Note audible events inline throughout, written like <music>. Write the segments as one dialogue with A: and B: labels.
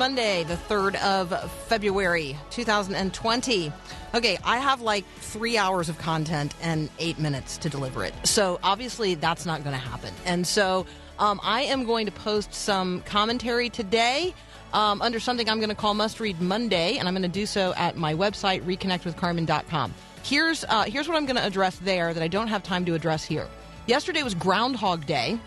A: Monday, the 3rd of February, 2020. Okay, I have like three hours of content and eight minutes to deliver it. So obviously that's not going to happen. And so um, I am going to post some commentary today. Um, under something I'm going to call Must Read Monday, and I'm going to do so at my website, reconnectwithcarmen.com. Here's, uh, here's what I'm going to address there that I don't have time to address here. Yesterday was Groundhog Day.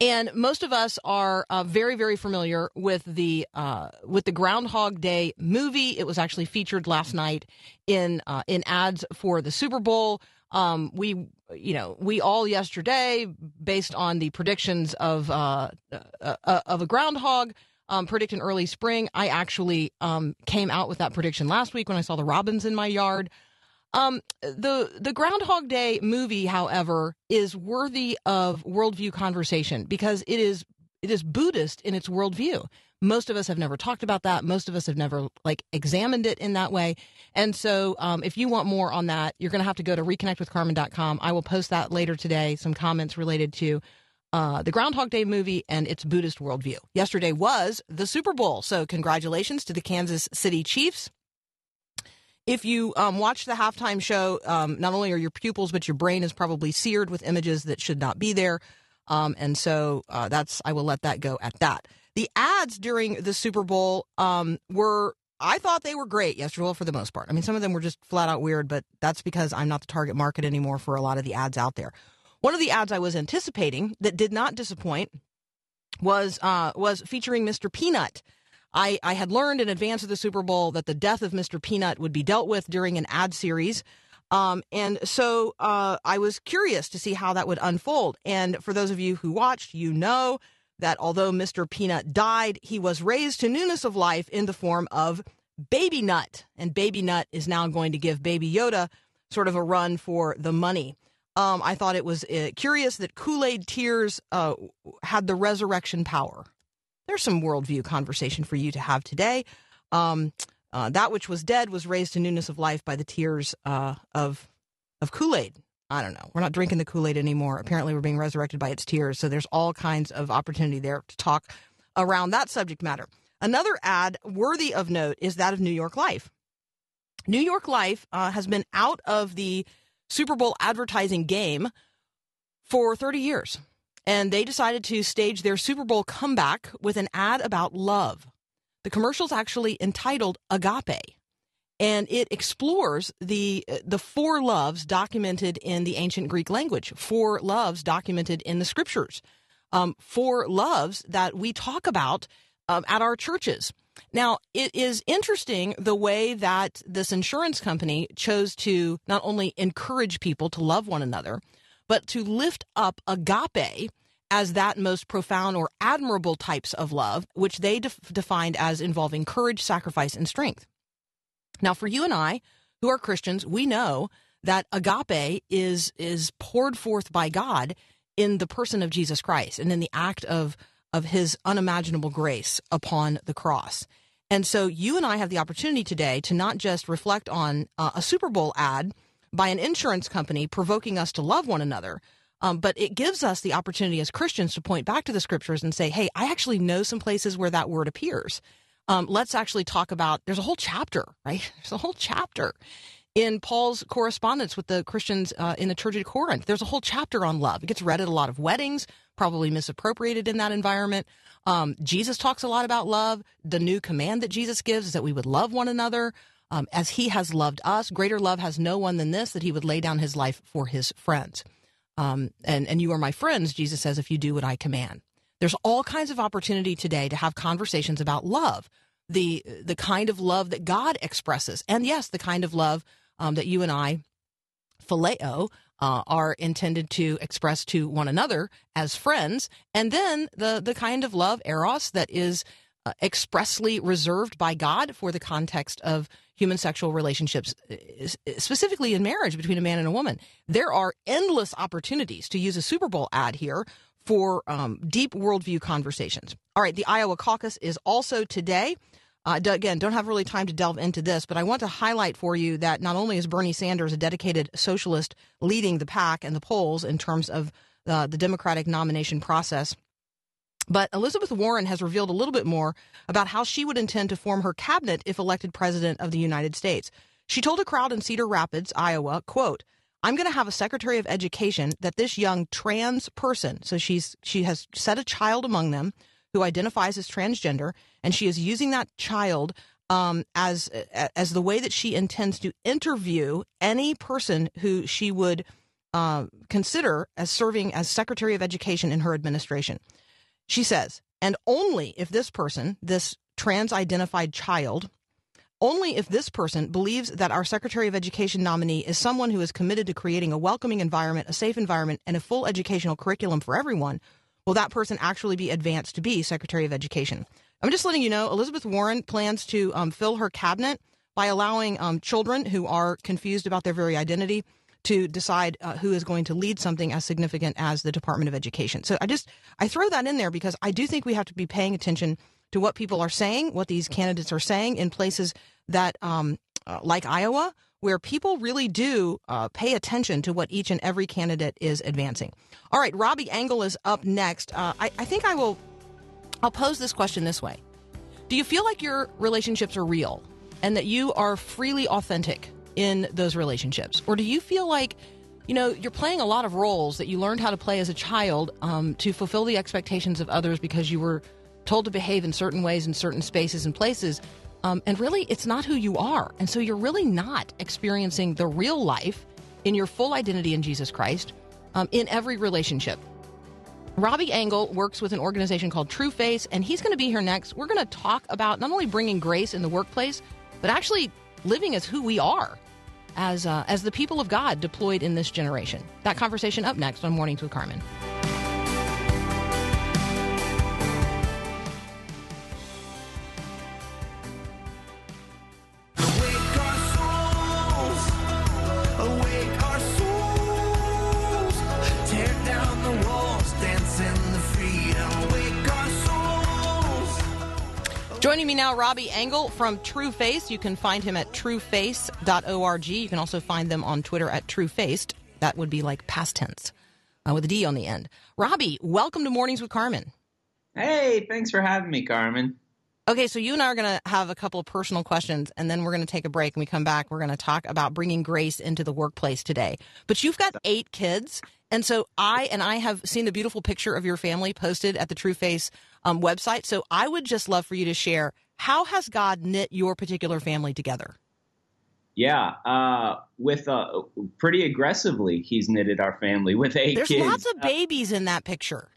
A: And most of us are uh, very, very familiar with the uh, with the Groundhog Day movie. It was actually featured last night in uh, in ads for the Super Bowl. Um, we, you know, we all yesterday, based on the predictions of uh, uh, uh, of a groundhog, um, early spring. I actually um, came out with that prediction last week when I saw the robins in my yard. Um, the the Groundhog Day movie, however, is worthy of worldview conversation because it is it is Buddhist in its worldview. Most of us have never talked about that. Most of us have never like examined it in that way. And so, um, if you want more on that, you're going to have to go to reconnectwithcarmen.com. I will post that later today. Some comments related to uh, the Groundhog Day movie and its Buddhist worldview. Yesterday was the Super Bowl, so congratulations to the Kansas City Chiefs if you um, watch the halftime show, um, not only are your pupils, but your brain is probably seared with images that should not be there. Um, and so uh, that's, I will let that go at that. The ads during the Super Bowl um, were, I thought they were great yesterday, well, for the most part. I mean, some of them were just flat out weird, but that's because I'm not the target market anymore for a lot of the ads out there. One of the ads I was anticipating that did not disappoint was uh, was featuring Mr. Peanut. I, I had learned in advance of the Super Bowl that the death of Mr. Peanut would be dealt with during an ad series. Um, and so uh, I was curious to see how that would unfold. And for those of you who watched, you know that although Mr. Peanut died, he was raised to newness of life in the form of Baby Nut. And Baby Nut is now going to give Baby Yoda sort of a run for the money. Um, I thought it was uh, curious that Kool Aid Tears uh, had the resurrection power there's some worldview conversation for you to have today. Um, uh, that which was dead was raised to newness of life by the tears uh, of of Kool Aid. I don't know. We're not drinking the Kool Aid anymore. Apparently, we're being resurrected by its tears. So there's all kinds of opportunity there to talk around that subject matter. Another ad worthy of note is that of New York Life. New York Life uh, has been out of the Super Bowl advertising game for 30 years and they decided to stage their Super Bowl comeback with an ad about love. The commercial's actually entitled Agape, and it explores the the four loves documented in the ancient Greek language, four loves documented in the scriptures, um, four loves that we talk about um, at our churches. Now, it is interesting the way that this insurance company chose to not only encourage people to love one another, but to lift up agape as that most profound or admirable types of love, which they def- defined as involving courage, sacrifice, and strength. Now, for you and I, who are Christians, we know that agape is is poured forth by God in the person of Jesus Christ and in the act of of his unimaginable grace upon the cross. And so you and I have the opportunity today to not just reflect on uh, a Super Bowl ad by an insurance company provoking us to love one another, um, but it gives us the opportunity as Christians to point back to the scriptures and say, hey, I actually know some places where that word appears. Um, let's actually talk about, there's a whole chapter, right? <laughs> There's a whole chapter in Paul's correspondence with the Christians uh, in the church of Corinth. There's a whole chapter on love. It gets read at a lot of weddings, probably misappropriated in that environment. Um, Jesus talks a lot about love. The new command that Jesus gives is that we would love one another um, as he has loved us. Greater love has no one than this, that he would lay down his life for his friends. Um, and, and you are my friends, Jesus says, if you do what I command. There's all kinds of opportunity today to have conversations about love. the the kind of love that God expresses, and yes, the kind of love um, that you and I, phileo, uh, are intended to express to one another as friends, and then the the kind of love eros that is expressly reserved by God for the context of human sexual relationships, uh, specifically in marriage between a man and a woman. There are endless opportunities to use a Super Bowl ad here for um, deep worldview conversations. All right, the Iowa caucus is also today. Uh, again, don't have really time to delve into this, but I want to highlight for you that not only is Bernie Sanders a dedicated socialist leading the pack and the polls in terms of uh, the Democratic nomination process, but Elizabeth Warren has revealed a little bit more about how she would intend to form her cabinet if elected president of the United States. She told a crowd in Cedar Rapids, Iowa, quote, I'm going to have a secretary of education that this young trans person, so she's she has set a child among them who identifies as transgender, and she is using that child um, as as the way that she intends to interview any person who she would uh, consider as serving as secretary of education in her administration. She says, and only if this person, this trans identified child, only if this person believes that our Secretary of Education nominee is someone who is committed to creating a welcoming environment, a safe environment, and a full educational curriculum for everyone will that person actually be advanced to be Secretary of Education. I'm just letting you know Elizabeth Warren plans to um, fill her cabinet by allowing um, children who are confused about their very identity to decide uh, who is going to lead something as significant as the Department of Education. So I just I throw that in there because I do think we have to be paying attention to what people are saying, what these candidates are saying in places that, um, uh, like Iowa, where people really do uh, pay attention to what each and every candidate is advancing. All right, Robby Angle is up next. Uh, I, I think I will. I'll pose this question this way: Do you feel like your relationships are real and that you are freely authentic in those relationships, or do you feel like you know you're playing a lot of roles that you learned how to play as a child um, to fulfill the expectations of others because you were told to behave in certain ways in certain spaces and places? Um, and really, it's not who you are. And so you're really not experiencing the real life in your full identity in Jesus Christ um, in every relationship. Robby Angle works with an organization called True Face, and he's going to be here next. We're going to talk about not only bringing grace in the workplace, but actually living as who we are as, uh, as the people of God deployed in this generation. That conversation up next on Mornings with Carmen. Joining me now, Robby Angle from True Face. You can find him at trueface.org. You can also find them on Twitter at truefaced. That would be like past tense uh, with a D on the end. Robby, welcome to Mornings with Carmen.
B: Hey, thanks for having me, Carmen.
A: Okay, so you and I are going to have a couple of personal questions, and then we're going to take a break. And we come back, we're going to talk about bringing grace into the workplace today. But you've got eight kids, and so I and I have seen the beautiful picture of your family posted at the True Face um, website. So I would just love for you to share how has God knit your particular family together?
B: Yeah, uh, with uh, pretty aggressively, he's knitted our family <laughs> with eight
A: There's
B: kids.
A: lots of babies in that picture.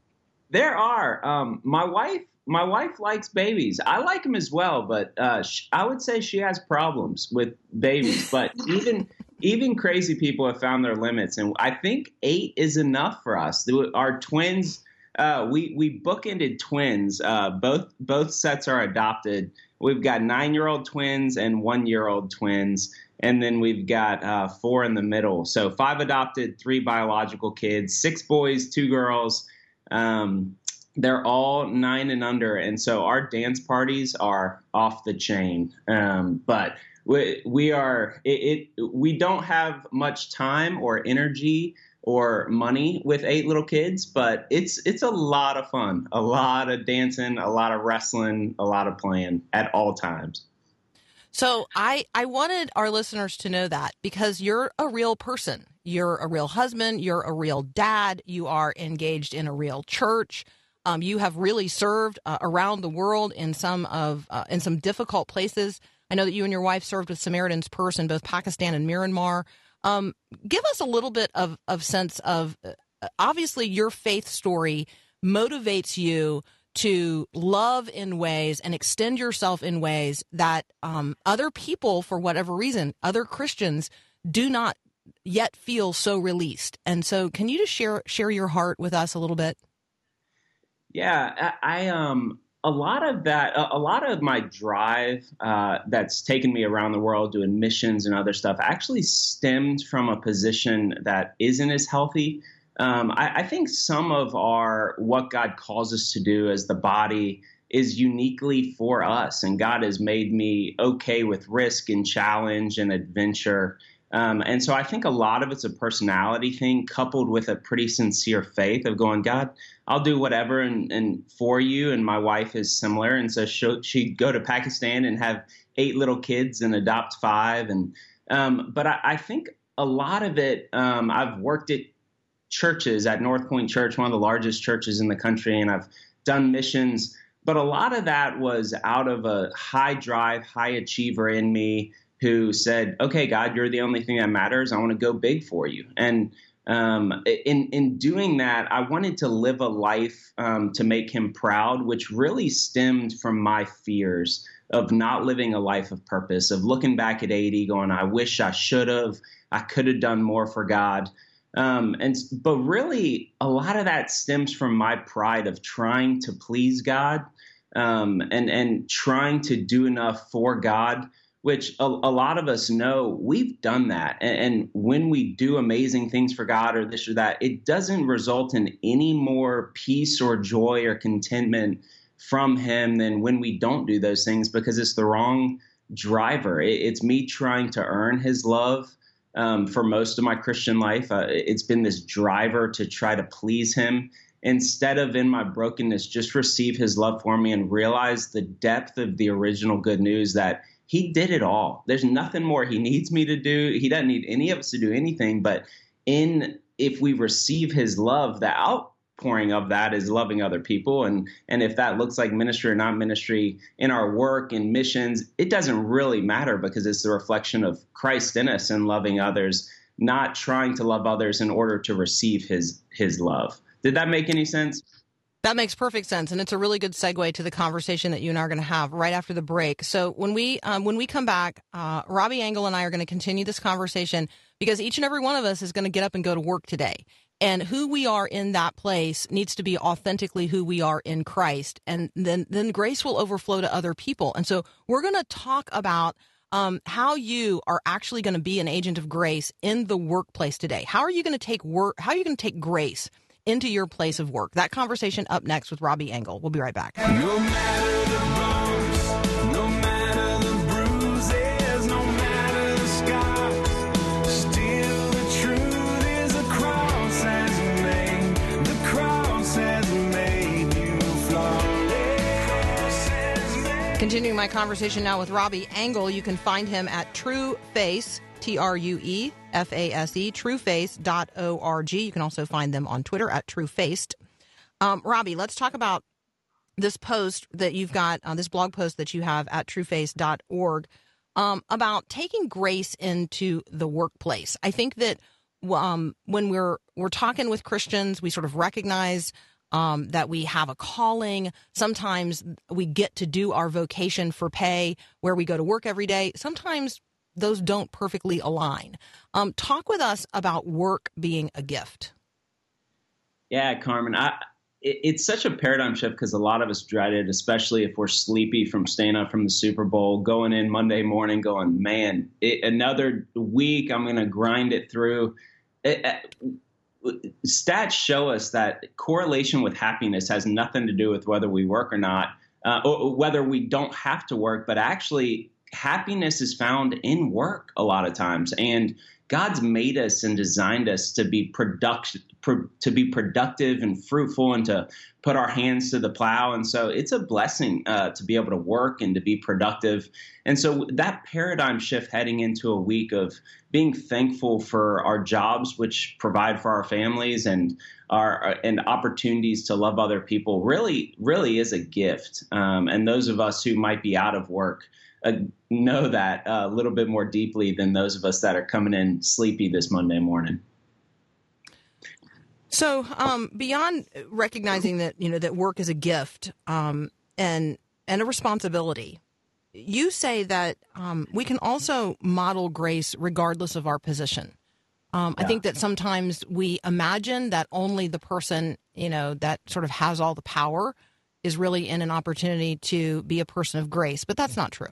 B: There are. Um, my wife, my wife likes babies. I like them as well, but uh, sh- I would say she has problems with babies. <laughs> But even even crazy people have found their limits, and I think eight is enough for us. Our twins, uh, we we bookended twins. Uh, both both sets are adopted. We've got nine year old twins and one year old twins. And then we've got uh, four in the middle. So five adopted, three biological kids, six boys, two girls. Um, they're all nine and under, and so our dance parties are off the chain. Um, but we, we are it, it. We don't have much time or energy or money with eight little kids, but it's it's a lot of fun, a lot of dancing, a lot of wrestling, a lot of playing at all times.
A: So I I wanted our listeners to know that because you're a real person. You're a real husband, you're a real dad, you are engaged in a real church. Um, you have really served uh, around the world in some of uh, in some difficult places. I know that you and your wife served with Samaritan's Purse in both Pakistan and Myanmar. Um, give us a little bit of of sense of uh, obviously your faith story motivates you to love in ways and extend yourself in ways that um, other people, for whatever reason, other Christians do not yet feel so released. And so, can you just share share your heart with us a little bit?
B: Yeah, I, I um a lot of that, a, lot of my drive uh, that's taken me around the world doing missions and other stuff actually stemmed from a position that isn't as healthy. Um, I, I think some of our what God calls us to do as the body is uniquely for us, and God has made me okay with risk and challenge and adventure. Um, and so I think a lot of it's a personality thing coupled with a pretty sincere faith of going, God, I'll do whatever and, and for you. And my wife is similar. And so she'll, she'd go to Pakistan and have eight little kids and adopt five. And, um, but I, I, think a lot of it, um, I've worked at churches at North Point Church, one of the largest churches in the country, and I've done missions. But a lot of that was out of a high drive, high achiever in me who said, "Okay, God, you're the only thing that matters. I want to go big for you." And um, in in doing that, I wanted to live a life um, to make Him proud, which really stemmed from my fears of not living a life of purpose, of looking back at 80, going, "I wish I should have. I could have done more for God." Um, and but really, a lot of that stems from my pride of trying to please God um, and and trying to do enough for God which a, a, lot of us know we've done that. And, and, when we do amazing things for God or this or that, it doesn't result in any more peace or joy or contentment from Him than when we don't do those things because it's the wrong driver. It, it's me trying to earn His love. Um, for most of my Christian life, uh, it's been this driver to try to please Him instead of in my brokenness, just receive His love for me and realize the depth of the original good news that he did it all. There's nothing more he needs me to do. He doesn't need any of us to do anything. But in if we receive his love, the outpouring of that is loving other people. And and if that looks like ministry or not ministry in our work and missions, it doesn't really matter because it's the reflection of Christ in us and loving others, not trying to love others in order to receive his his love. Did that make any sense?
A: That makes perfect sense, and it's a really good segue to the conversation that you and I are going to have right after the break. So when we um, when we come back, uh, Robby Angle and I are going to continue this conversation because each and every one of us is going to get up and go to work today, and who we are in that place needs to be authentically who we are in Christ, and then then grace will overflow to other people. And so we're going to talk about. Um, how you are actually going to be an agent of grace in the workplace today. How are you going to take work? How are you going to take grace into your place of work. That conversation up next with Robby Angle. We'll be right back.
C: No matter the bumps, no matter the bruises, no matter the scars, still the truth is the cross has made, the cross has made you flawless.
A: Continuing my conversation now with Robby Angle, you can find him at True Face, T R U E F A S E, trueface.org. You can also find them on Twitter at truefaced. Um, Robby, let's talk about this post that you've got, uh, this blog post that you have at trueface.org um, about taking grace into the workplace. I think that um, when we're we're talking with Christians, we sort of recognize um, that we have a calling. Sometimes we get to do our vocation for pay, where we go to work every day. Sometimes those don't perfectly align. Um, talk with us about work being a gift.
B: Yeah, Carmen, I, it, it's such a paradigm shift because a lot of us dread it, especially if we're sleepy from staying up from the Super Bowl, going in Monday morning, going, man, it, another week, I'm going to grind it through. It, stats show us that correlation with happiness has nothing to do with whether we work or not, uh, or whether we don't have to work, but actually happiness is found in work a lot of times and god's made us and designed us to be production pro, to be productive and fruitful and to put our hands to the plow and so it's a blessing uh, to be able to work and to be productive. And so that paradigm shift heading into a week of being thankful for our jobs which provide for our families and our and opportunities to love other people really really is a gift um, and those of us who might be out of work uh, know that uh, a little bit more deeply than those of us that are coming in sleepy this Monday morning.
A: So, um, beyond recognizing that you know that work is a gift um, and and a responsibility, you say that um, we can also model grace regardless of our position. Um, I think that sometimes we imagine that only the person you know that sort of has all the power is really in an opportunity to be a person of grace, but that's not true.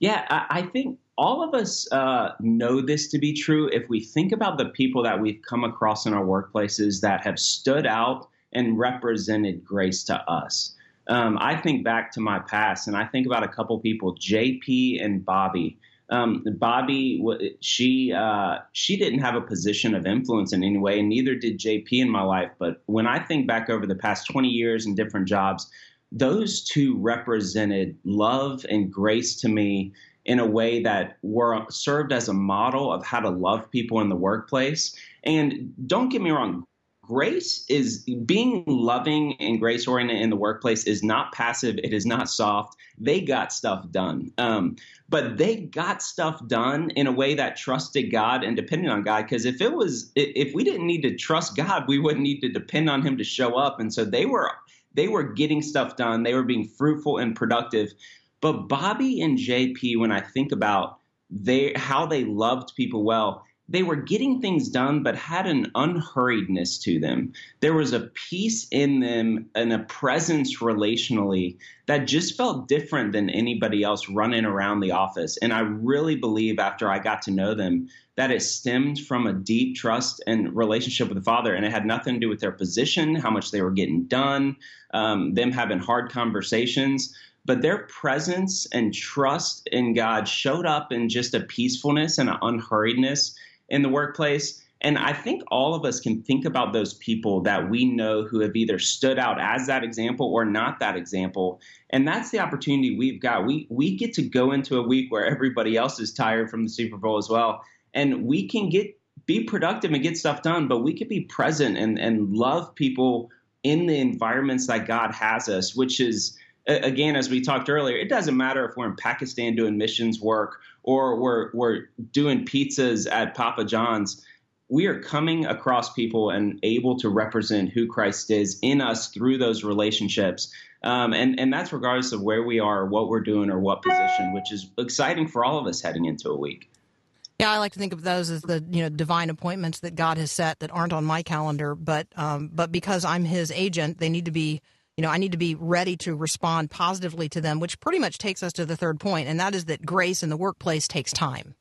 B: Yeah, I, think all of us uh, know this to be true if we think about the people that we've come across in our workplaces that have stood out and represented grace to us. Um, I think back to my past and I think about a couple people, JP and Bobby. Um, Bobby, she uh, she didn't have a position of influence in any way, and neither did JP in my life. But when I think back over the past 20 years in different jobs, those two represented love and grace to me in a way that were served as a model of how to love people in the workplace. And don't get me wrong, grace is being loving and grace oriented in the workplace is not passive. It is not soft. They got stuff done. Um, but they got stuff done in a way that trusted God and depended on God. Because if it was, if we didn't need to trust God, we wouldn't need to depend on Him to show up. And so they were, they were getting stuff done. They were being fruitful and productive. But Bobby and JP, when I think about they how they loved people well, they were getting things done, but had an unhurriedness to them. There was a peace in them and a presence relationally that just felt different than anybody else running around the office. And I really believe after I got to know them that it stemmed from a deep trust and relationship with the Father. And it had nothing to do with their position, how much they were getting done, um, them having hard conversations but their presence and trust in God showed up in just a peacefulness and an unhurriedness in the workplace. And I think all of us can think about those people that we know who have either stood out as that example or not that example. And that's the opportunity we've got. We we get to go into a week where everybody else is tired from the Super Bowl as well. And we can get be productive and get stuff done, but we can be present and, and love people in the environments that God has us, which is again, as we talked earlier, it doesn't matter if we're in Pakistan doing missions work or we're we're doing pizzas at Papa John's. We are coming across people and able to represent who Christ is in us through those relationships. Um, and, and that's regardless of where we are, what we're doing, or what position, which is exciting for all of us heading into a week.
A: Yeah, I like to think of those as the you know divine appointments that God has set that aren't on my calendar, but um, but because I'm His agent, they need to be you know, I need to be ready to respond positively to them, which pretty much takes us to the third point, and that is that grace in the workplace takes time.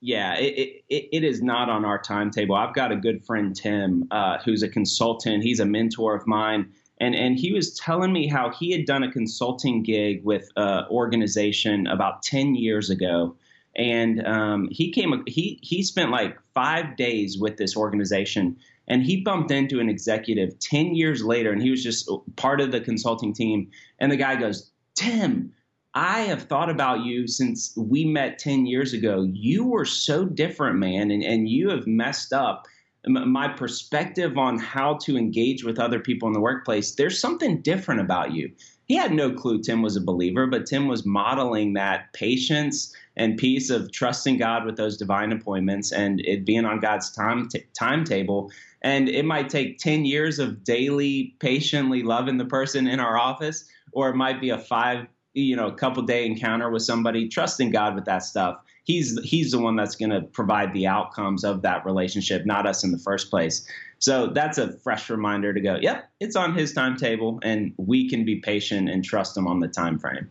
B: Yeah, it, it, it is not on our timetable. I've got a good friend, Tim, uh, who's a consultant. He's a mentor of mine. And, and he was telling me how he had done a consulting gig with an organization about 10 years ago. And um, he came, he, he spent like five days with this organization and he bumped into an executive 10 years later and he was just part of the consulting team. And the guy goes tim i have thought about you since we met 10 years ago. You were so different man and, and you have messed up my perspective on how to engage with other people in the workplace. There's something different about you. He had no clue tim was a believer but tim was modeling that patience and peace of trusting god with those divine appointments and it being on god's time t- timetable and it might take 10 years of daily patiently loving the person in our office, or it might be a five, you know, a couple day encounter with somebody, trusting God with that stuff. He's he's the one that's going to provide the outcomes of that relationship, not us in the first place. So that's a fresh reminder to go, yep, it's on his timetable, and we can be patient and trust him on the time frame.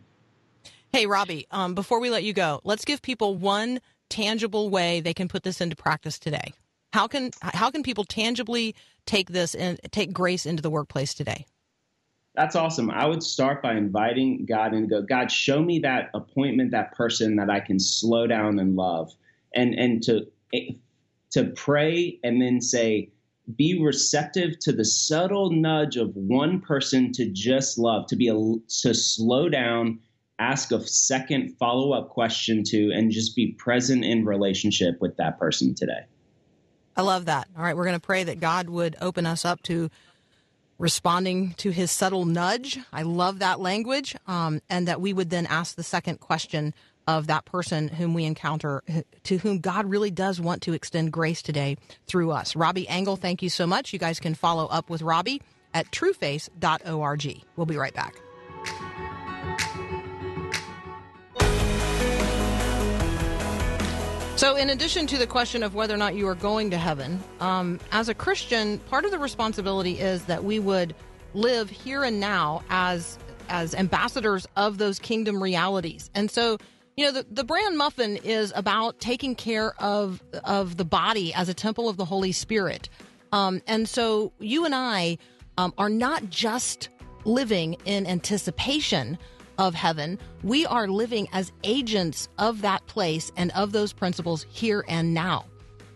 A: Hey, Robby, um, before we let you go, let's give people one tangible way they can put this into practice today. How can how can people tangibly take this and take grace into the workplace today?
B: That's awesome. I would start by inviting God and go, God, show me that appointment, that person that I can slow down and love, and and to to pray and then say, be receptive to the subtle nudge of one person to just love, to be a to slow down, ask a second follow up question to, and just be present in relationship with that person today.
A: I love that. All right, we're going to pray that God would open us up to responding to his subtle nudge. I love that language. Um, and that we would then ask the second question of that person whom we encounter, to whom God really does want to extend grace today through us. Robby Angle, thank you so much. You guys can follow up with Robby at trueface.org. We'll be right back. So, in addition to the question of whether or not you are going to heaven, um, as a Christian, part of the responsibility is that we would live here and now as as ambassadors of those kingdom realities. And so, you know, the, the brand muffin is about taking care of of the body as a temple of the Holy Spirit. Um, and so, you and I um, are not just living in anticipation of heaven, we are living as agents of that place and of those principles here and now.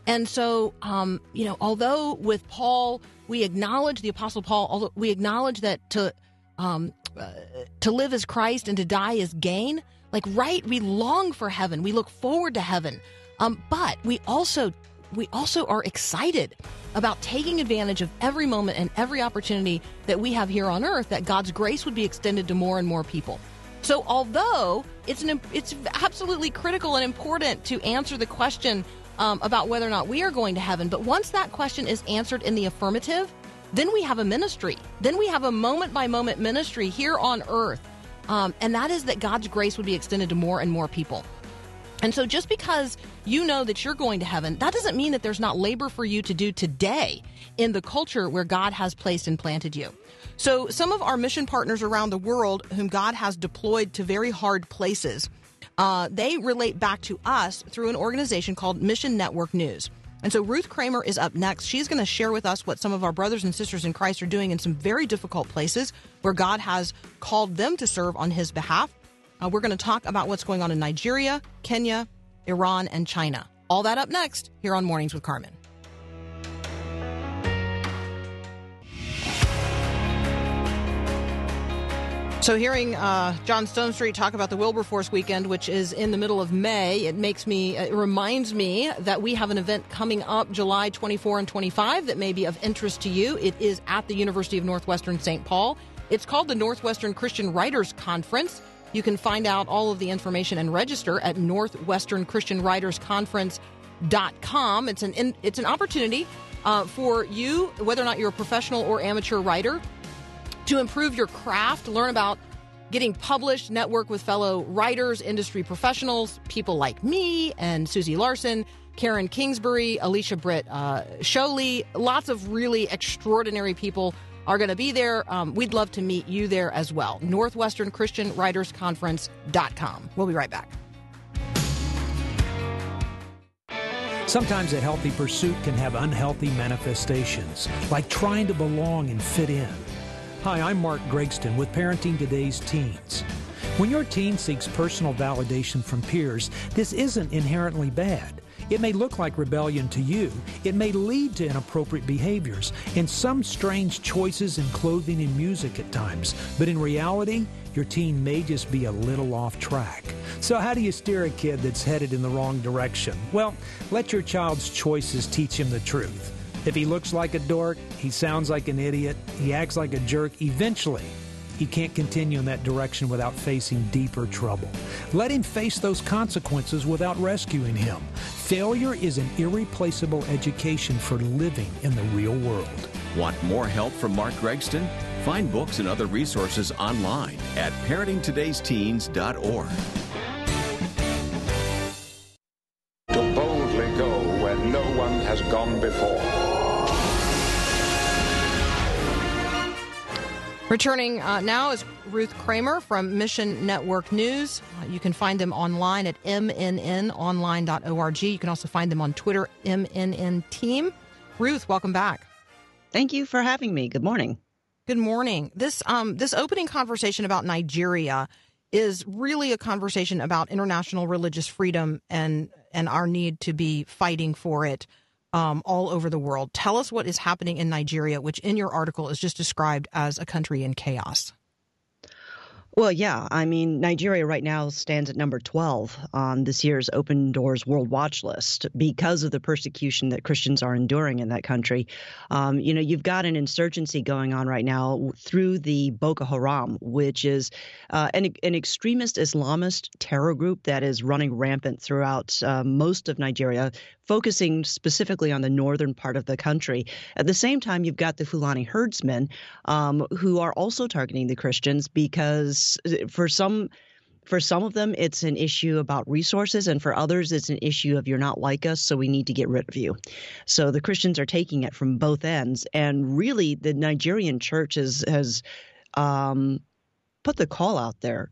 A: And so, um, you know, although with Paul, we acknowledge the Apostle Paul, although we acknowledge that to um, uh, to live as Christ and to die is gain. Like, right? We long for heaven. We look forward to heaven. Um, but we also we also are excited about taking advantage of every moment and every opportunity that we have here on earth that God's grace would be extended to more and more people. So, although it's an it's absolutely critical and important to answer the question um, about whether or not we are going to heaven, but once that question is answered in the affirmative, then we have a ministry. Then we have a moment by moment ministry here on earth, um, and that is that God's grace would be extended to more and more people. And so, just because you know that you're going to heaven, that doesn't mean that there's not labor for you to do today in the culture where God has placed and planted you. So, some of our mission partners around the world, whom God has deployed to very hard places, uh, they relate back to us through an organization called Mission Network News. And so, Ruth Kramer is up next. She's going to share with us what some of our brothers and sisters in Christ are doing in some very difficult places where God has called them to serve on His behalf. Uh, we're going to talk about what's going on in Nigeria, Kenya, Iran, and China. All that up next here on Mornings with Carmen. So, hearing uh, John Stonestreet talk about the Wilberforce weekend, which is in the middle of May, it makes me, it reminds me that we have an event coming up July 24 and 25 that may be of interest to you. It is at the University of Northwestern St. Paul. It's called the Northwestern Christian Writers Conference. You can find out all of the information and register at northwesternchristianwritersconference.com. It's an it's an opportunity uh, for you, whether or not you're a professional or amateur writer, to improve your craft, learn about getting published, network with fellow writers, industry professionals, people like me and Susie Larson, Karen Kingsbury, Alicia Britt uh, Chole. Lots of really extraordinary people are going to be there. Um, we'd love to meet you there as well. Northwestern Christian Writers Conference.com. We'll be right back.
D: Sometimes a healthy pursuit can have unhealthy manifestations, like trying to belong and fit in. Hi, I'm Mark Gregston with Parenting Today's Teens. When your teen seeks personal validation from peers, this isn't inherently bad. It may look like rebellion to you. It may lead to inappropriate behaviors and some strange choices in clothing and music at times. But in reality, your teen may just be a little off track. So, how do you steer a kid that's headed in the wrong direction? Well, let your child's choices teach him the truth. If he looks like a dork, he sounds like an idiot, he acts like a jerk, eventually he can't continue in that direction without facing deeper trouble. Let him face those consequences without rescuing him. Failure is an irreplaceable education for living in the real world.
E: Want more help from Mark Gregston? Find books and other resources online at parentingtodaysteens.org.
A: Returning uh, now is Ruth Kramer from Mission Network News. Uh, you can find them online at mnnonline.org. You can also find them on Twitter, MNN Team. Ruth, welcome back.
F: Thank you for having me. Good morning.
A: Good morning. This um, this opening conversation about Nigeria is really a conversation about international religious freedom and and our need to be fighting for it um, all over the world. Tell us what is happening in Nigeria, which in your article is just described as a country in chaos.
F: Well, yeah. I mean, Nigeria right now stands at number 12 on this year's Open Doors World Watch list because of the persecution that Christians are enduring in that country. Um, you know, you've got an insurgency going on right now through the Boko Haram, which is uh, an, an extremist Islamist terror group that is running rampant throughout uh, most of Nigeria, focusing specifically on the northern part of the country. At the same time, you've got the Fulani herdsmen um, who are also targeting the Christians because for some for some of them it's an issue about resources and for others it's an issue of you're not like us so we need to get rid of you so the christians are taking it from both ends and really the nigerian church has has um, put the call out there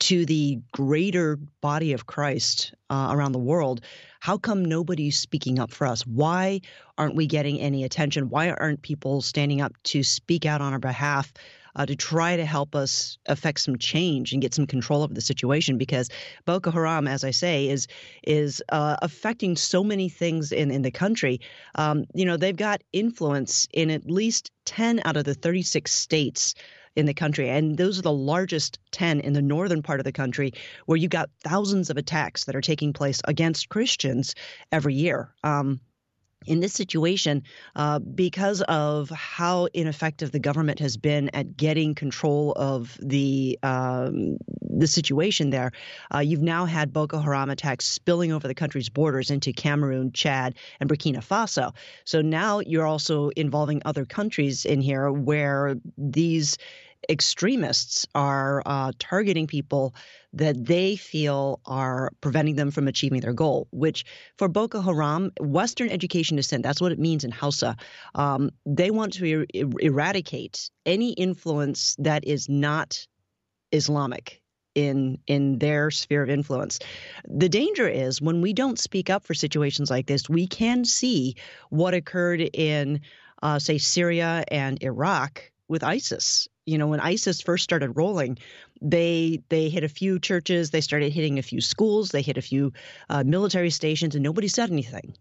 F: to the greater body of christ uh, around the world how come nobody's speaking up for us? Why aren't we getting any attention? Why aren't people standing up to speak out on our behalf uh, to try to help us affect some change and get some control over the situation? Because Boko Haram, as I say, is is uh, affecting so many things in in the country. Um, you know, they've got influence in at least ten out of the thirty six states in the country. And those are the largest 10 in the northern part of the country, where you've got thousands of attacks that are taking place against Christians every year. Um, in this situation, uh, because of how ineffective the government has been at getting control of the um, the situation there, uh, you've now had Boko Haram attacks spilling over the country's borders into Cameroon, Chad, and Burkina Faso. So now you're also involving other countries in here where these extremists are uh, targeting people that they feel are preventing them from achieving their goal, which for Boko Haram, Western education sin. That's what it means in Hausa. Um, they want to er- eradicate any influence that is not Islamic in in their sphere of influence. The danger is when we don't speak up for situations like this, we can see what occurred in, uh, say, Syria and Iraq with ISIS. You know when isis first started rolling they they hit a few churches they started hitting a few schools they hit a few uh, military stations and nobody said anything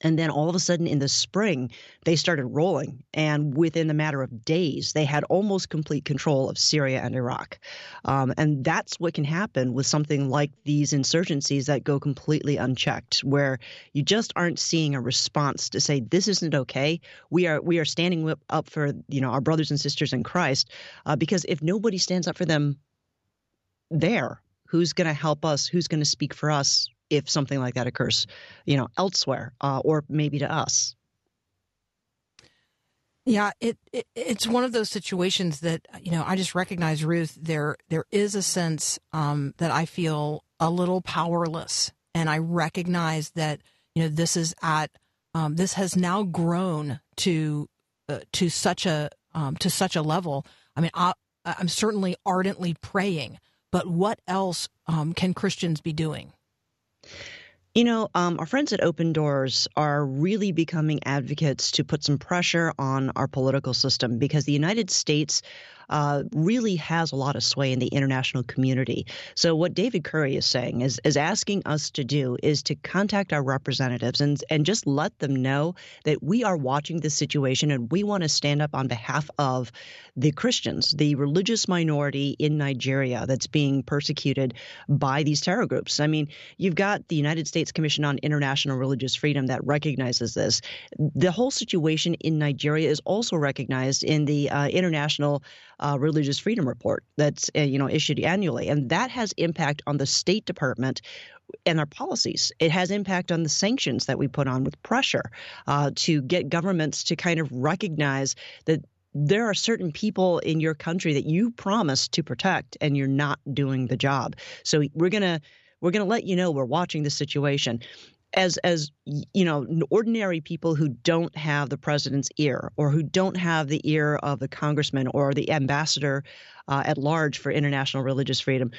F: and then all of a sudden in the spring, they started rolling. And within a matter of days, they had almost complete control of Syria and Iraq. Um, and that's what can happen with something like these insurgencies that go completely unchecked, where you just aren't seeing a response to say, this isn't okay. We are, we are standing up for, you know, our brothers and sisters in Christ. Uh, because if nobody stands up for them there, who's going to help us? Who's going to speak for us if something like that occurs, you know, elsewhere uh, or maybe to us.
A: Yeah, it, it, it's one of those situations that you know I just recognize Ruth. There there is a sense um, that I feel a little powerless, and I recognize that you know this is at um, this has now grown to uh, to such a um, to such a level. I mean, I, I'm certainly ardently praying, but what else um, can Christians be doing?
F: You know, um, our friends at Open Doors are really becoming advocates to put some pressure on our political system because the United States uh, really has a lot of sway in the international community. So what David Curry is saying is is asking us to do is to contact our representatives and and just let them know that we are watching this situation and we want to stand up on behalf of the Christians, the religious minority in Nigeria that's being persecuted by these terror groups. I mean, you've got the United States Commission on International Religious Freedom that recognizes this. The whole situation in Nigeria is also recognized in the uh, International uh, Religious Freedom Report that's uh, you know issued annually, and that has impact on the State Department and our policies. It has impact on the sanctions that we put on with pressure uh, to get governments to kind of recognize that there are certain people in your country that you promised to protect and you're not doing the job. So we're gonna we're gonna let you know we're watching the situation as as you know ordinary people who don't have the president's ear or who don't have the ear of the congressman or the ambassador uh, at large for international religious freedom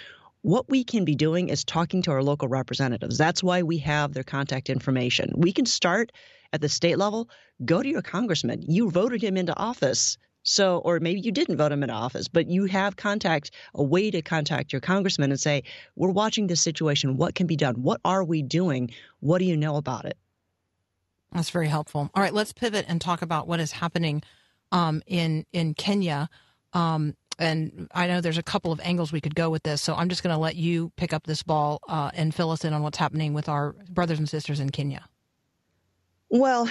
F: what we can be doing is talking to our local representatives. That's why we have their contact information. We can start at the state level. Go to your congressman. You voted him into office so, or maybe you didn't vote him in office, but you have contact, a way to contact your congressman and say, we're watching this situation. What can be done? What are we doing? What do you know about it?
A: That's very helpful. All right, let's pivot and talk about what is happening um, in in Kenya. Um, and I know there's a couple of angles we could go with this. So I'm just going to let you pick up this ball uh, and fill us in on what's happening with our brothers and sisters in Kenya.
F: Well,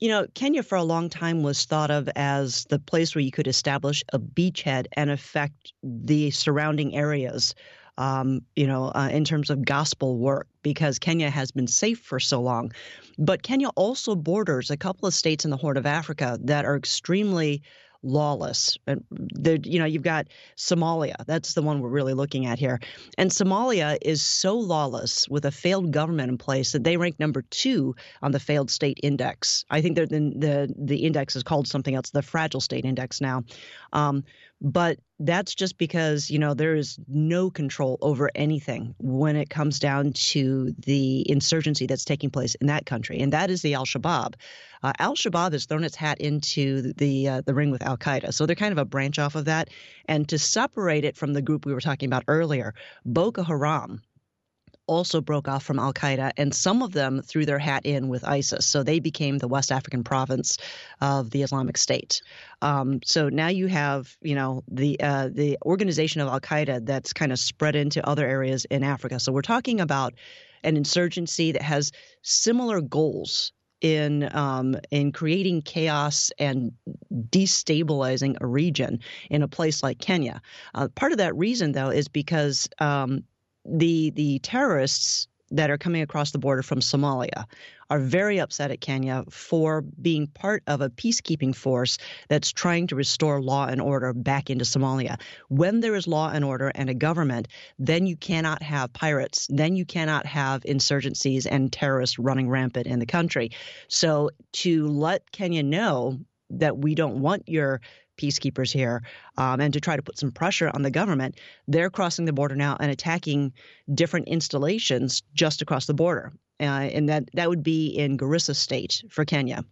F: you know, Kenya for a long time was thought of as the place where you could establish a beachhead and affect the surrounding areas. Um, you know, uh, in terms of gospel work, because Kenya has been safe for so long. But Kenya also borders a couple of states in the Horn of Africa that are extremely lawless. And there, you know, you've got Somalia. That's the one we're really looking at here. And Somalia is so lawless with a failed government in place that they rank number two on the failed state index. I think the the the index is called something else, the fragile state index now. Um, but that's just because you know there is no control over anything when it comes down to the insurgency that's taking place in that country, and that is the Al Shabaab. Uh, Al Shabaab has thrown its hat into the uh, the ring with Al Qaeda, so they're kind of a branch off of that. And to separate it from the group we were talking about earlier, Boko Haram also broke off from Al Qaeda, and some of them threw their hat in with ISIS. So they became the West African province of the Islamic State. Um, so now you have, you know, the uh, the organization of Al Qaeda that's kind of spread into other areas in Africa. So we're talking about an insurgency that has similar goals in um, in creating chaos and destabilizing a region in a place like Kenya. Uh, part of that reason, though, is because um, the the terrorists that are coming across the border from Somalia are very upset at Kenya for being part of a peacekeeping force that's trying to restore law and order back into Somalia. When there is law and order and a government, then you cannot have pirates, then you cannot have insurgencies and terrorists running rampant in the country. So to let Kenya know that we don't want your peacekeepers here um, and to try to put some pressure on the government, they're crossing the border now and attacking different installations just across the border. Uh, and that, that would be in Garissa State for Kenya.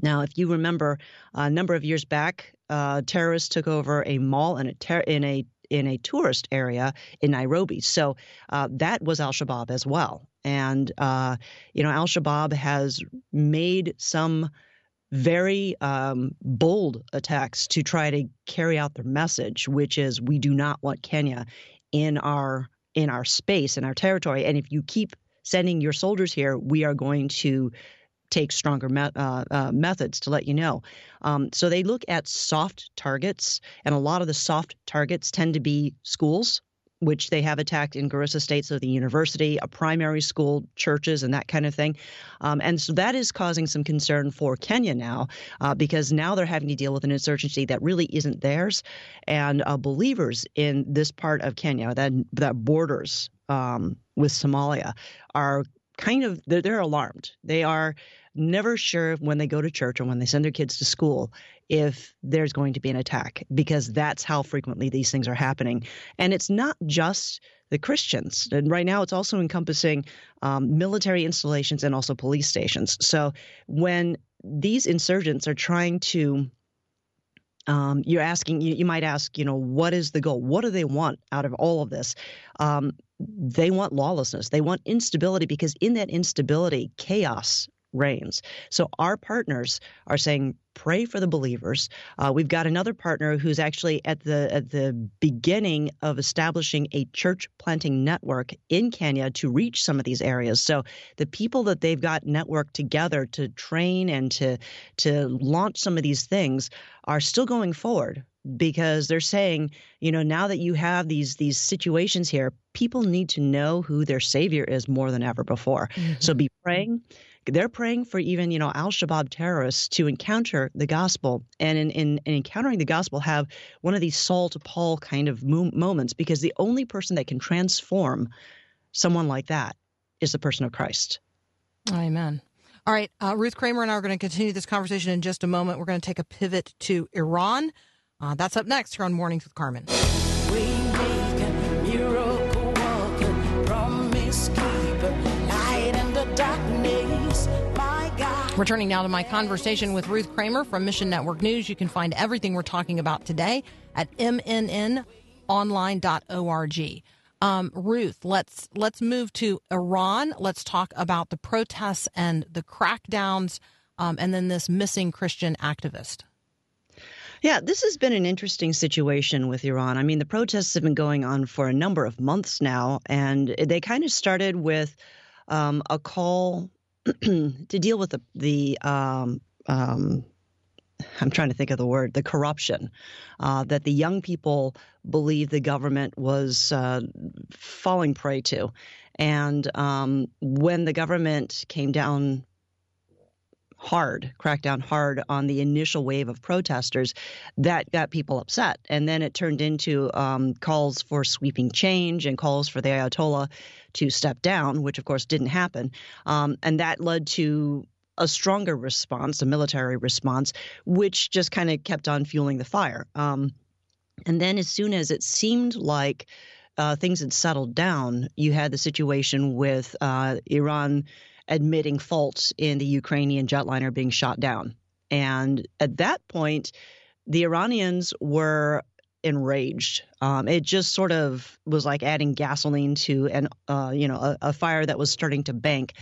F: Now, if you remember, a number of years back, uh, terrorists took over a mall in a, ter- in a in a tourist area in Nairobi. So uh, that was Al Shabaab as well. And uh, you know, Al Shabaab has made some very um, bold attacks to try to carry out their message, which is we do not want Kenya in our in our space in our territory, and if you keep sending your soldiers here, we are going to take stronger me- uh, uh, methods to let you know. Um, so they look at soft targets, and a lot of the soft targets tend to be schools, which they have attacked in Garissa State, so the university, a primary school, churches, and that kind of thing. Um, and so that is causing some concern for Kenya now, uh, because now they're having to deal with an insurgency that really isn't theirs, and uh, believers in this part of Kenya that that borders um, with Somalia are kind of they're, they're alarmed. They are never sure when they go to church or when they send their kids to school if there's going to be an attack because that's how frequently these things are happening. And it's not just the Christians. And right now it's also encompassing um, military installations and also police stations. So when these insurgents are trying to um, you're asking you, you, might ask you know what is the goal what do they want out of all of this um, they want lawlessness they want instability because in that instability chaos reigns so our partners are saying pray for the believers uh, we've got another partner who's actually at the at the beginning of establishing a church planting network in Kenya to reach some of these areas so the people that they've got networked together to train and to to launch some of these things are still going forward because they're saying, you know, now that you have these these situations here, people need to know who their savior is more than ever before. Mm-hmm. So be praying. They're praying for even, you know, Al Shabaab terrorists to encounter the gospel and in, in, in, encountering the gospel have one of these Saul to Paul kind of mo- moments because the only person that can transform someone like that is the person of Christ.
A: Amen. All right, uh, Ruth Kramer and I are going to continue this conversation in just a moment. We're going to take a pivot to Iran. Uh, that's up next here on Mornings with Carmen. Returning now to my conversation with Ruth Kramer from Mission Network News. You can find everything we're talking about today at mnnonline.org. Um, Ruth, let's let's move to Iran. Let's talk about the protests and the crackdowns, um, and then this missing Christian activist.
F: Yeah, this has been an interesting situation with Iran. I mean, the protests have been going on for a number of months now, and they kind of started with um, a call <clears throat> to deal with the the um, um, I'm trying to think of the word, the corruption uh, that the young people believe the government was uh, falling prey to. And um, when the government came down hard, cracked down hard on the initial wave of protesters, that got people upset. And then it turned into um, calls for sweeping change and calls for the Ayatollah to step down, which of course didn't happen. Um, and that led to a stronger response, a military response, which just kind of kept on fueling the fire. Um, and then, as soon as it seemed like uh, things had settled down, you had the situation with uh, Iran admitting faults in the Ukrainian jetliner being shot down. And at that point, the Iranians were enraged. Um, it just sort of was like adding gasoline to an, uh, you know, a, a fire that was starting to bank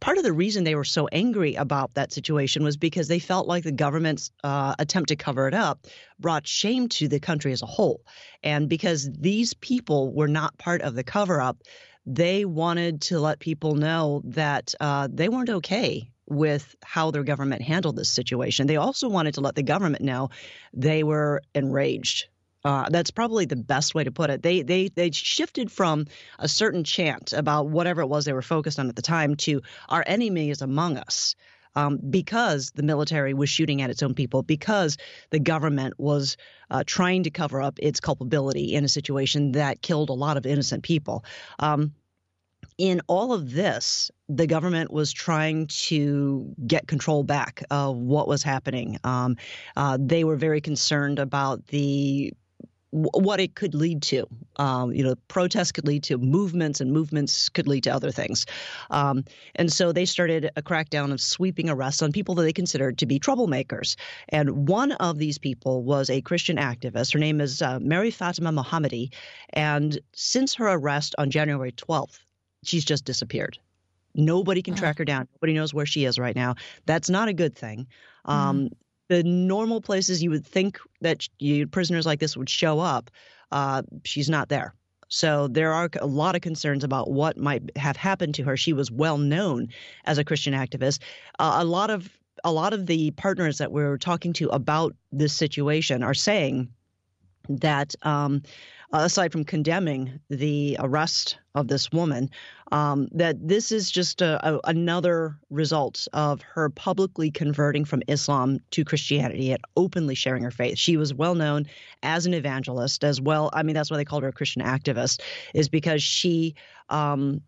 F: part of the reason they were so angry about that situation was because they felt like the government's uh, attempt to cover it up brought shame to the country as a whole. And because these people were not part of the cover up, they wanted to let people know that uh, they weren't okay with how their government handled this situation. They also wanted to let the government know they were enraged uh, that's probably the best way to put it. They they they shifted from a certain chant about whatever it was they were focused on at the time to our enemy is among us. Um, because the military was shooting at its own people, because the government was uh, trying to cover up its culpability in a situation that killed a lot of innocent people. Um, in all of this, the government was trying to get control back of what was happening. Um, uh, they were very concerned about the what it could lead to. Um, you know, protests could lead to movements, and movements could lead to other things. Um, and so they started a crackdown of sweeping arrests on people that they considered to be troublemakers. And one of these people was a Christian activist. Her name is uh, Mary Fatima Mohammadi. And since her arrest on January 12th, she's just disappeared. Nobody can track her down. Nobody knows where she is right now. That's not a good thing. Um, the normal places you would think that you, prisoners like this would show up, uh, she's not there. So there are a lot of concerns about what might have happened to her. She was well known as a Christian activist. Uh, a lot of a lot of the partners that we're talking to about this situation are saying that um, aside from condemning the arrest of this woman, um, that this is just a, a, another result of her publicly converting from Islam to Christianity and openly sharing her faith. She was well known as an evangelist as well. I mean, that's why they called her a Christian activist, is because she um,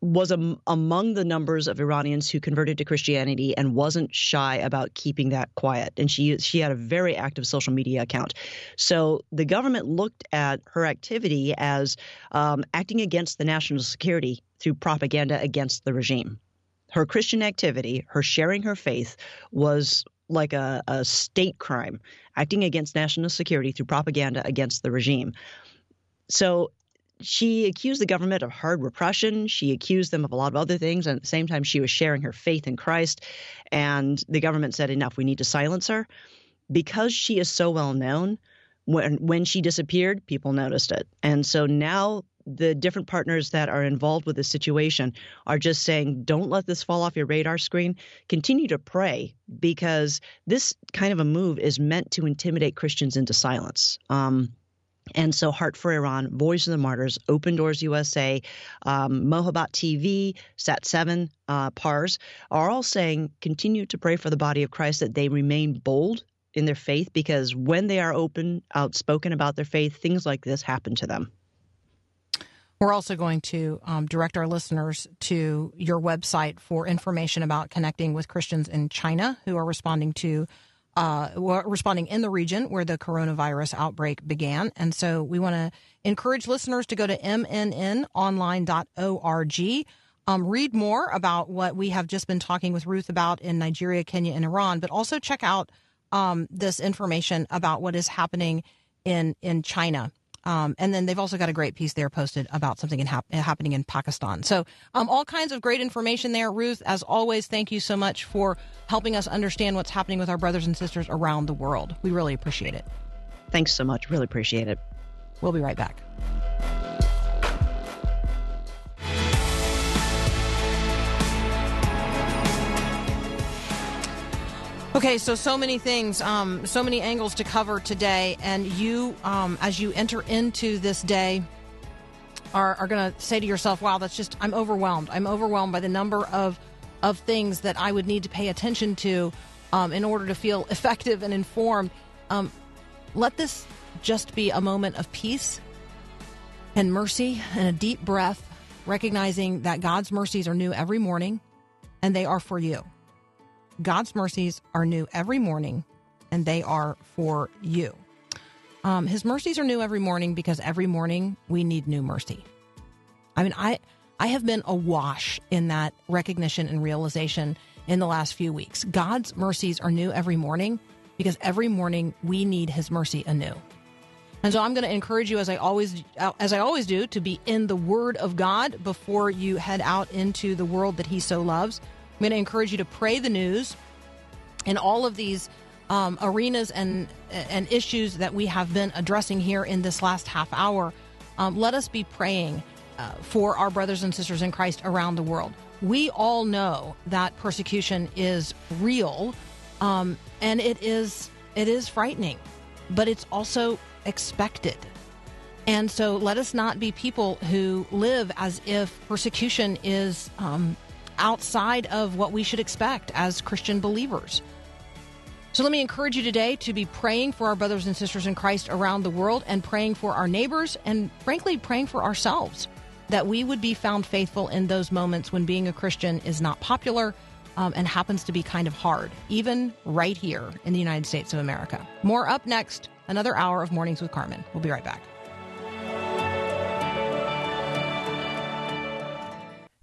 F: was am- among the numbers of Iranians who converted to Christianity and wasn't shy about keeping that quiet. And she she had a very active social media account. So the government looked at her activity as um, acting against the national security through propaganda against the regime. Her Christian activity, her sharing her faith, was like a, a state crime, acting against national security through propaganda against the regime. So she accused the government of hard repression. She accused them of a lot of other things. And at the same time, she was sharing her faith in Christ. And the government said, enough, we need to silence her. Because she is so well known, when, when she disappeared, people noticed it. And so now the different partners that are involved with this situation are just saying, don't let this fall off your radar screen. Continue to pray because this kind of a move is meant to intimidate Christians into silence. Um, and so, Heart for Iran, Voice of the Martyrs, Open Doors USA, um, Mohabbat TV, Sat 7, uh, PARS are all saying continue to pray for the body of Christ that they remain bold in their faith because when they are open, outspoken about their faith, things like this happen to them.
A: We're also going to um, direct our listeners to your website for information about connecting with Christians in China who are responding to uh, responding in the region where the coronavirus outbreak began. And so we want to encourage listeners to go to mnnonline.org. Um, read more about what we have just been talking with Ruth about in Nigeria, Kenya, and Iran, but also check out um, this information about what is happening in in China. Um, and then they've also got a great piece there posted about something in hap- happening in Pakistan. So, um, all kinds of great information there. Ruth, as always, thank you so much for helping us understand what's happening with our brothers and sisters around the world. We really appreciate it.
F: Thanks so much. Really appreciate it.
A: We'll be right back. Okay, so so many things, um, so many angles to cover today, and you, um, as you enter into this day, are, are going to say to yourself, "Wow, that's just I'm overwhelmed. I'm overwhelmed by the number of of things that I would need to pay attention to um, in order to feel <laughs> effective and informed." Um, let this just be a moment of peace and mercy and a deep breath, recognizing that God's mercies are new every morning, and they are for you. God's mercies are new every morning, and they are for you. Um, his mercies are new every morning because every morning we need new mercy. I mean, I I have been awash in that recognition and realization in the last few weeks. God's mercies are new every morning because every morning we need His mercy anew. And so I'm going to encourage you, as I always as I always do, to be in the Word of God before you head out into the world that He so loves. I'm going to encourage you to pray the news in all of these um, arenas and and issues that we have been addressing here in this last half hour. Um, let us be praying uh, for our brothers and sisters in Christ around the world. We all know that persecution is real, um, and it is it is frightening, but it's also expected. And so, let us not be people who live as if persecution is um, outside of what we should expect as Christian believers. So let me encourage you today to be praying for our brothers and sisters in Christ around the world and praying for our neighbors and, frankly, praying for ourselves that we would be found faithful in those moments when being a Christian is not popular um, and happens to be kind of hard, even right here in the United States of America. More up next, another hour of Mornings with Carmen. We'll be right back.